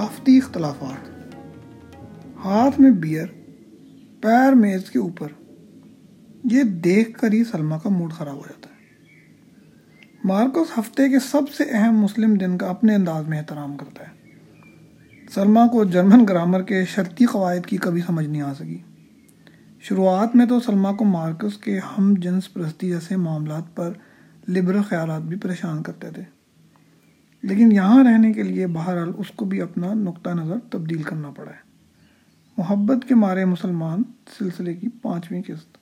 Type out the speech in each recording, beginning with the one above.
ثقافتی اختلافات۔ ہاتھ میں بیئر، پیر میز کے اوپر۔ یہ دیکھ کر ہی سلما کا موڈ خراب ہو جاتا ہے۔ مارکوس ہفتے کے سب سے اہم مسلم دن کا اپنے انداز میں احترام کرتا ہے۔ سلما کو جرمن گرامر کے شرطی قواعد کی کبھی سمجھ نہیں آ سکی۔ شروعات میں تو سلما کو مارکس کے ہم جنس پرستی جیسے معاملات پر لبرل خیالات بھی پریشان کرتے تھے۔ لیکن یہاں رہنے کے لیے بہرحال اس کو بھی اپنا نقطہ نظر تبدیل کرنا پڑا ہے۔ محبت کے مارے مسلمان سلسلے کی پانچویں قسط۔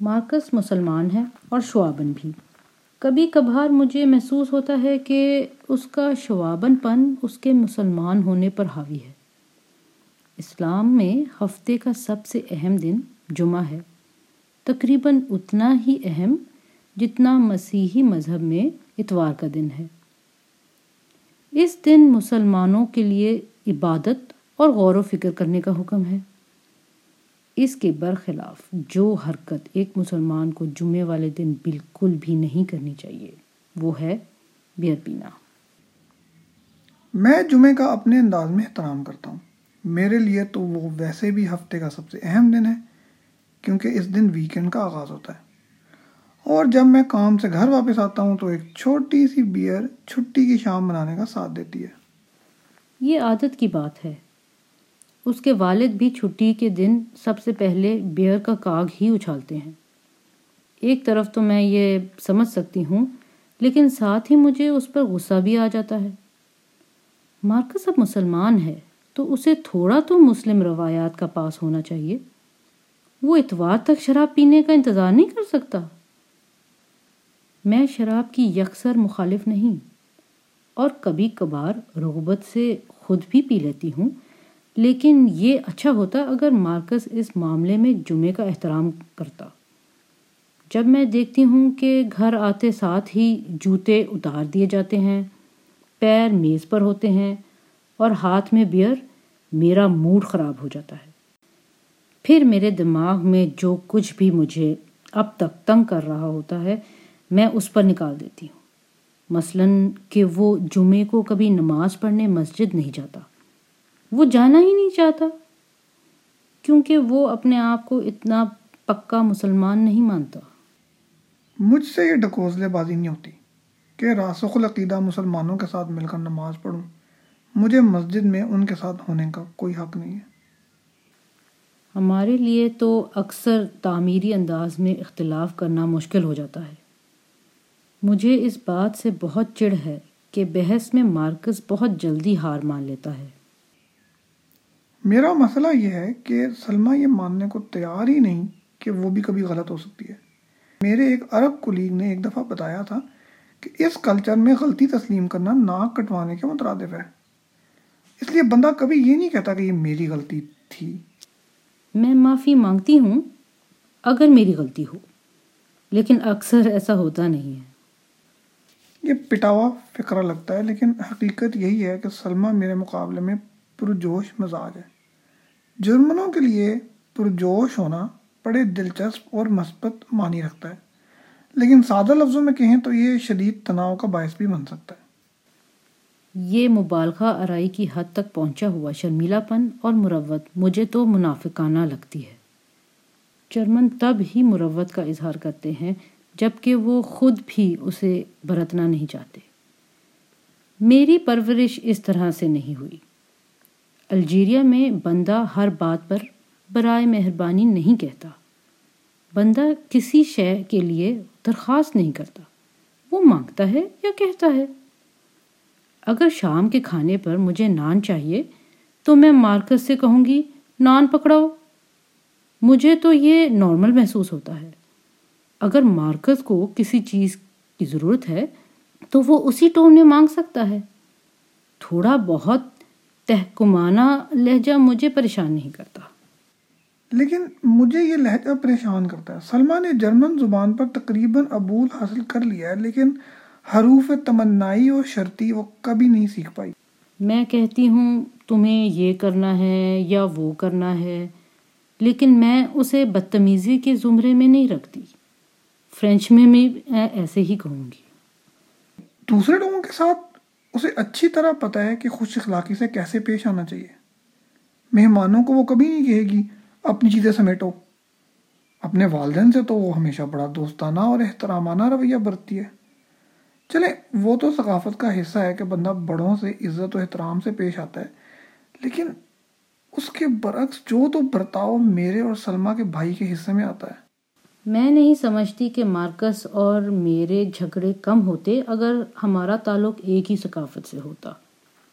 مارکس مسلمان ہے اور شعابن بھی۔ کبھی کبھار مجھے محسوس ہوتا ہے کہ اس کا شوابن پن اس کے مسلمان ہونے پر حاوی ہے۔ اسلام میں ہفتے کا سب سے اہم دن جمعہ ہے۔ تقریباً اتنا ہی اہم جتنا مسیحی مذہب میں اتوار کا دن ہے۔ اس دن مسلمانوں کے لیے عبادت اور غور و فکر کرنے کا حکم ہے۔ اس کے برخلاف جو حرکت ایک مسلمان کو جمعے والے دن بالکل بھی نہیں کرنی چاہیے، وہ ہے بیئر پینا میں جمعے کا اپنے انداز میں احترام کرتا ہوں۔ میرے لیے تو وہ ویسے بھی ہفتے کا سب سے اہم دن ہے، کیونکہ اس دن ویکینڈ کا آغاز ہوتا ہے۔ اور جب میں کام سے گھر واپس آتا ہوں تو ایک چھوٹی سی بیئر چھٹی کی شام بنانے کا ساتھ دیتی ہے۔ یہ عادت کی بات ہے۔ اس کے والد بھی چھٹی کے دن سب سے پہلے بیئر کا کاغ ہی اچھالتے ہیں۔ ایک طرف تو میں یہ سمجھ سکتی ہوں، لیکن ساتھ ہی مجھے اس پر غصہ بھی آ جاتا ہے۔ مارکس اب مسلمان ہے، تو اسے تھوڑا تو مسلم روایات کا پاس ہونا چاہیے۔ وہ اتوار تک شراب پینے کا انتظار نہیں کر سکتا۔ میں شراب کی یکسر مخالف نہیں۔ اور کبھی کبھار رغبت سے خود بھی پی لیتی ہوں، لیکن یہ اچھا ہوتا اگر مارکس اس معاملے میں جمعے کا احترام کرتا۔ جب میں دیکھتی ہوں کہ گھر آتے ساتھ ہی جوتے اتار دیے جاتے ہیں، پیر میز پر ہوتے ہیں اور ہاتھ میں بیئر، میرا موڈ خراب ہو جاتا ہے۔ پھر میرے دماغ میں جو کچھ بھی مجھے اب تک تنگ کر رہا ہوتا ہے میں اس پر نکال دیتی ہوں۔ مثلاً کہ وہ جمعے کو کبھی نماز پڑھنے مسجد نہیں جاتا۔ وہ جانا ہی نہیں چاہتا۔ کیونکہ وہ اپنے آپ کو اتنا پکا مسلمان نہیں مانتا۔ مجھ سے یہ ڈکوزلے بازی نہیں ہوتی کہ راسخ العقیدہ مسلمانوں کے ساتھ مل کر نماز پڑھوں۔ مجھے مسجد میں ان کے ساتھ ہونے کا کوئی حق نہیں ہے۔ ہمارے لیے تو اکثر تعمیری انداز میں اختلاف کرنا مشکل ہو جاتا ہے۔ مجھے اس بات سے بہت چڑ ہے کہ بحث میں مارکس بہت جلدی ہار مان لیتا ہے۔ میرا مسئلہ یہ ہے کہ سلمہ یہ ماننے کو تیار ہی نہیں کہ وہ بھی کبھی غلط ہو سکتی ہے۔ میرے ایک عرب کلیگ نے ایک دفعہ بتایا تھا کہ اس کلچر میں غلطی تسلیم کرنا ناک کٹوانے کے مترادف ہے۔ اس لیے بندہ کبھی یہ نہیں کہتا کہ یہ میری غلطی تھی۔ میں معافی مانگتی ہوں اگر میری غلطی ہو لیکن اکثر ایسا ہوتا نہیں ہے۔ یہ پٹاوا فکرہ لگتا ہے، لیکن حقیقت یہی ہے کہ سلمہ میرے مقابلے میں پرجوش مزاج ہے۔ جرمنوں کے لیے پرجوش ہونا بڑے دلچسپ اور مثبت معنی رکھتا ہے۔ لیکن سادہ لفظوں میں کہیں تو یہ شدید تناؤ کا باعث بھی بن سکتا ہے۔ یہ مبالغہ ارائی کی حد تک پہنچا ہوا شرمیلا پن اور مروت مجھے تو منافقانہ لگتی ہے۔ جرمن تب ہی مروت کا اظہار کرتے ہیں جبکہ وہ خود بھی اسے برتنا نہیں چاہتے۔ میری پرورش اس طرح سے نہیں ہوئی۔ الجیریا میں بندہ ہر بات پر برائے مہربانی نہیں کہتا۔ بندہ کسی شے کے لیے درخواست نہیں کرتا۔ وہ مانگتا ہے یا کہتا ہے۔ اگر شام کے کھانے پر مجھے نان چاہیے، تو میں مارکس سے کہوں گی، نان پکڑاؤ۔ مجھے تو یہ نارمل محسوس ہوتا ہے۔ اگر مارکس کو کسی چیز کی ضرورت ہے تو وہ اسی ٹون میں مانگ سکتا ہے۔ تھوڑا بہت تحکمانہ لہجہ مجھے پریشان نہیں کرتا۔ لیکن مجھے یہ لہجہ پریشان کرتا ہے۔ سلما نے جرمن زبان پر تقریباً عبول حاصل کر لیا ہے لیکن حروف تمنائی اور شرطی وہ کبھی نہیں سیکھ پائی۔ میں کہتی ہوں تمہیں یہ کرنا ہے یا وہ کرنا ہے لیکن میں اسے بدتمیزی کے زمرے میں نہیں رکھتی۔ فرینچ میں میں ایسے ہی کہوں گی۔ دوسرے لوگوں کے ساتھ اسے اچھی طرح پتہ ہے کہ خوش اخلاقی سے کیسے پیش آنا چاہیے۔ مہمانوں کو وہ کبھی نہیں کہے گی، اپنی چیزیں سمیٹو۔ اپنے والدین سے تو وہ ہمیشہ بڑا دوستانہ اور احترامانہ رویہ برتتی ہے۔ چلے وہ تو ثقافت کا حصہ ہے کہ بندہ بڑوں سے عزت و احترام سے پیش آتا ہے، لیکن اس کے برعکس جو تو برتاؤ میرے اور سلمہ کے بھائی کے حصے میں آتا ہے۔ میں نہیں سمجھتی کہ مارکس اور میرے جھگڑے کم ہوتے اگر ہمارا تعلق ایک ہی ثقافت سے ہوتا۔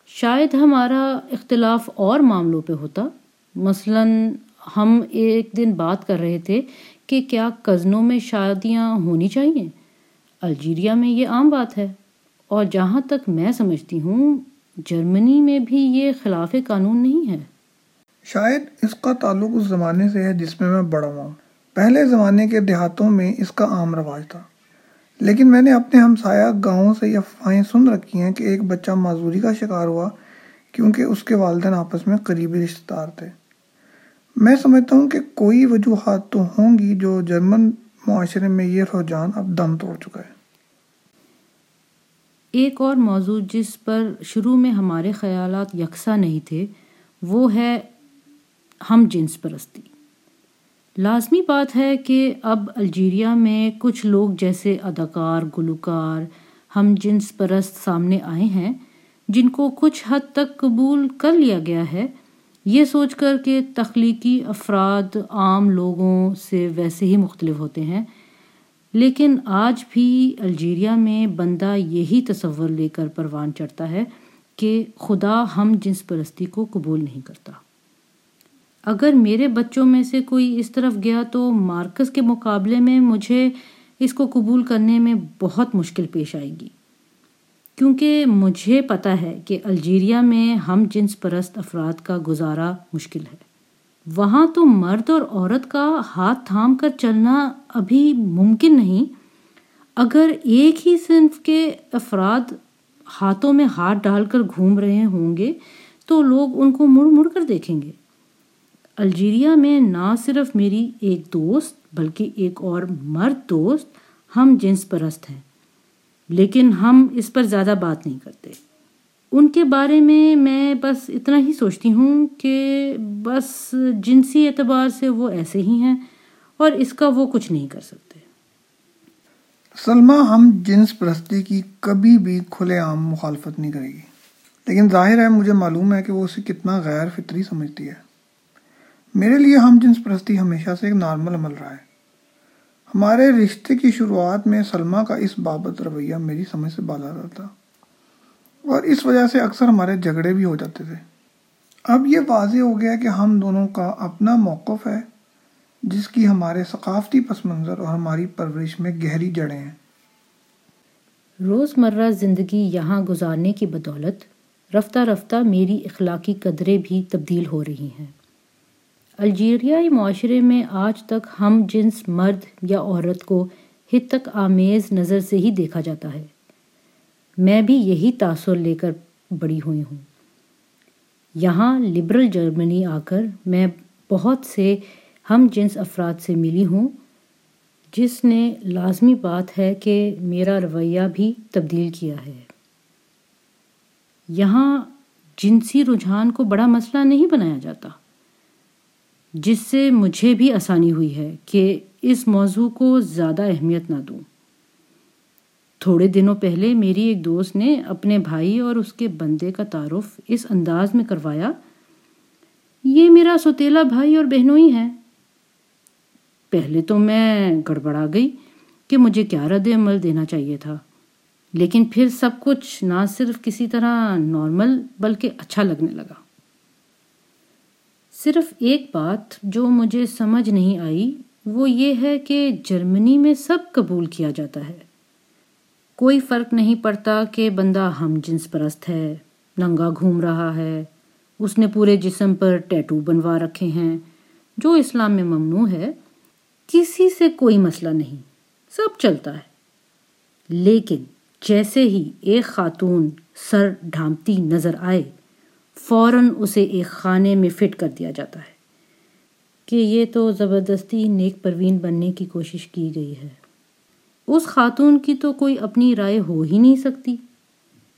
شاید ہمارا اختلاف اور معاملوں پہ ہوتا۔ مثلا ہم ایک دن بات کر رہے تھے کہ کیا کزنوں میں شادیاں ہونی چاہیے۔ الجیریا میں یہ عام بات ہے۔ اور جہاں تک میں سمجھتی ہوں، جرمنی میں بھی یہ خلاف قانون نہیں ہے۔ شاید اس کا تعلق اس زمانے سے ہے جس میں میں بڑا ہوں۔ پہلے زمانے کے دیہاتوں میں اس کا عام رواج تھا۔ لیکن میں نے اپنے ہمسایہ گاؤں سے یہ افواہیں سن رکھی ہیں کہ ایک بچہ معذوری کا شکار ہوا کیونکہ اس کے والدین آپس میں قریبی رشتہ دار تھے۔ میں سمجھتا ہوں کہ کوئی وجوہات تو ہوں گی جو جرمن معاشرے میں یہ رجحان اب دم توڑ چکا ہے۔ ایک اور موضوع جس پر شروع میں ہمارے خیالات یکساں نہیں تھے وہ ہے ہم جنس پرستی۔ لازمی بات ہے کہ اب الجیریا میں کچھ لوگ جیسے اداکار، گلوکار، ہم جنس پرست سامنے آئے ہیں، جن کو کچھ حد تک قبول کر لیا گیا ہے۔ یہ سوچ کر کہ تخلیقی افراد عام لوگوں سے ویسے ہی مختلف ہوتے ہیں۔ لیکن آج بھی الجیریا میں بندہ یہی تصور لے کر پروان چڑھتا ہے کہ خدا ہم جنس پرستی کو قبول نہیں کرتا۔ اگر میرے بچوں میں سے کوئی اس طرف گیا تو مارکس کے مقابلے میں مجھے اس کو قبول کرنے میں بہت مشکل پیش آئے گی۔ کیونکہ مجھے پتا ہے کہ الجیریا میں ہم جنس پرست افراد کا گزارا مشکل ہے۔ وہاں تو مرد اور عورت کا ہاتھ تھام کر چلنا ابھی ممکن نہیں۔ اگر ایک ہی صنف کے افراد ہاتھوں میں ہاتھ ڈال کر گھوم رہے ہوں گے تو لوگ ان کو مڑ مڑ کر دیکھیں گے۔ الجیریا میں نہ صرف میری ایک دوست بلکہ ایک اور مرد دوست ہم جنس پرست ہیں۔ لیکن ہم اس پر زیادہ بات نہیں کرتے۔ ان کے بارے میں میں بس اتنا ہی سوچتی ہوں کہ بس جنسی اعتبار سے وہ ایسے ہی ہیں اور اس کا وہ کچھ نہیں کر سکتے۔ سلمہ، ہم جنس پرستی کی کبھی بھی کھلے عام مخالفت نہیں کرے گی لیکن ظاہر ہے، مجھے معلوم ہے کہ وہ اسے کتنا غیر فطری سمجھتی ہے۔ میرے لیے ہم جنس پرستی ہمیشہ سے ایک نارمل عمل رہا ہے۔ ہمارے رشتے کی شروعات میں سلمہ کا اس بابت رویہ میری سمجھ سے بالا رہا تھا اور اس وجہ سے اکثر ہمارے جھگڑے بھی ہو جاتے تھے۔ اب یہ واضح ہو گیا کہ ہم دونوں کا اپنا موقف ہے، جس کی ہمارے ثقافتی پس منظر اور ہماری پرورش میں گہری جڑیں ہیں۔ روز مرہ زندگی یہاں گزارنے کی بدولت رفتہ رفتہ میری اخلاقی قدریں بھی تبدیل ہو رہی ہیں۔ الجیریائی معاشرے میں آج تک ہم جنس، مرد یا عورت کو حد تک آمیز نظر سے ہی دیکھا جاتا ہے۔ میں بھی یہی تاثر لے کر بڑی ہوئی ہوں۔ یہاں لبرل جرمنی آ کر میں بہت سے ہم جنس افراد سے ملی ہوں، جس نے لازمی بات ہے کہ میرا رویہ بھی تبدیل کیا ہے۔ یہاں جنسی رجحان کو بڑا مسئلہ نہیں بنایا جاتا۔ جس سے مجھے بھی آسانی ہوئی ہے کہ اس موضوع کو زیادہ اہمیت نہ دوں۔ تھوڑے دنوں پہلے میری ایک دوست نے اپنے بھائی اور اس کے بندے کا تعارف اس انداز میں کروایا، یہ میرا سوتیلا بھائی اور بہنوں ہی ہیں۔ پہلے تو میں گڑبڑا گئی کہ مجھے کیا رد عمل دینا چاہیے تھا، لیکن پھر سب کچھ نہ صرف کسی طرح نارمل بلکہ اچھا لگنے لگا۔ صرف ایک بات جو مجھے سمجھ نہیں آئی، وہ یہ ہے کہ جرمنی میں سب قبول کیا جاتا ہے۔ کوئی فرق نہیں پڑتا کہ بندہ ہم جنس پرست ہے، ننگا گھوم رہا ہے، اس نے پورے جسم پر ٹیٹو بنوا رکھے ہیں، جو اسلام میں ممنوع ہے۔ کسی سے کوئی مسئلہ نہیں، سب چلتا ہے۔ لیکن جیسے ہی ایک خاتون سر ڈھانپتی نظر آئے فوراً اسے ایک خانے میں فٹ کر دیا جاتا ہے کہ یہ تو زبردستی نیک پروین بننے کی کوشش کی گئی ہے۔ اس خاتون کی تو کوئی اپنی رائے ہو ہی نہیں سکتی۔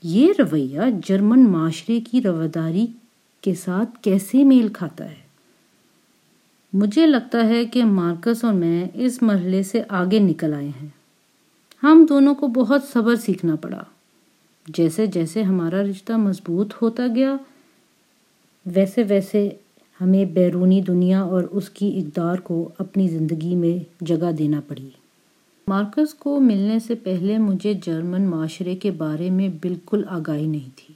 یہ رویہ جرمن معاشرے کی رواداری کے ساتھ کیسے میل کھاتا ہے؟ مجھے لگتا ہے کہ مارکس اور میں اس مرحلے سے آگے نکل آئے ہیں۔ ہم دونوں کو بہت صبر سیکھنا پڑا۔ جیسے جیسے ہمارا رشتہ مضبوط ہوتا گیا ویسے ویسے ہمیں بیرونی دنیا اور اس کی اقدار کو اپنی زندگی میں جگہ دینا پڑی۔ مارکس کو ملنے سے پہلے مجھے جرمن معاشرے کے بارے میں بالکل آگاہی نہیں تھی۔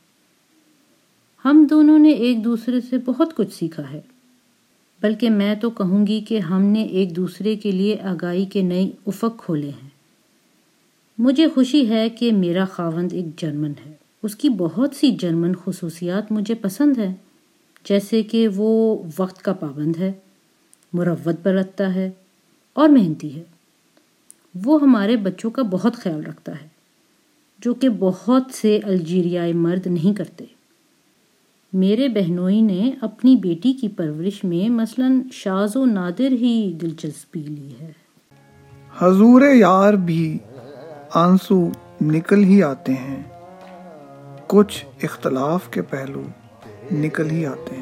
ہم دونوں نے ایک دوسرے سے بہت کچھ سیکھا ہے۔ بلکہ میں تو کہوں گی کہ ہم نے ایک دوسرے کے لیے آگاہی کے نئے افق کھولے ہیں۔ مجھے خوشی ہے کہ میرا خاوند ایک جرمن ہے۔ اس کی بہت سی جرمن خصوصیات مجھے پسند ہے جیسے کہ وہ وقت کا پابند ہے، مروت برتتا ہے اور محنتی ہے۔ وہ ہمارے بچوں کا بہت خیال رکھتا ہے، جو کہ بہت سے الجیریائی مرد نہیں کرتے۔ میرے بہنوئی نے اپنی بیٹی کی پرورش میں مثلا شاز و نادر ہی دلچسپی لی ہے۔ حضور یار بھی آنسو نکل ہی آتے ہیں۔ کچھ اختلاف کے پہلو نکل ہی آتے ہیں۔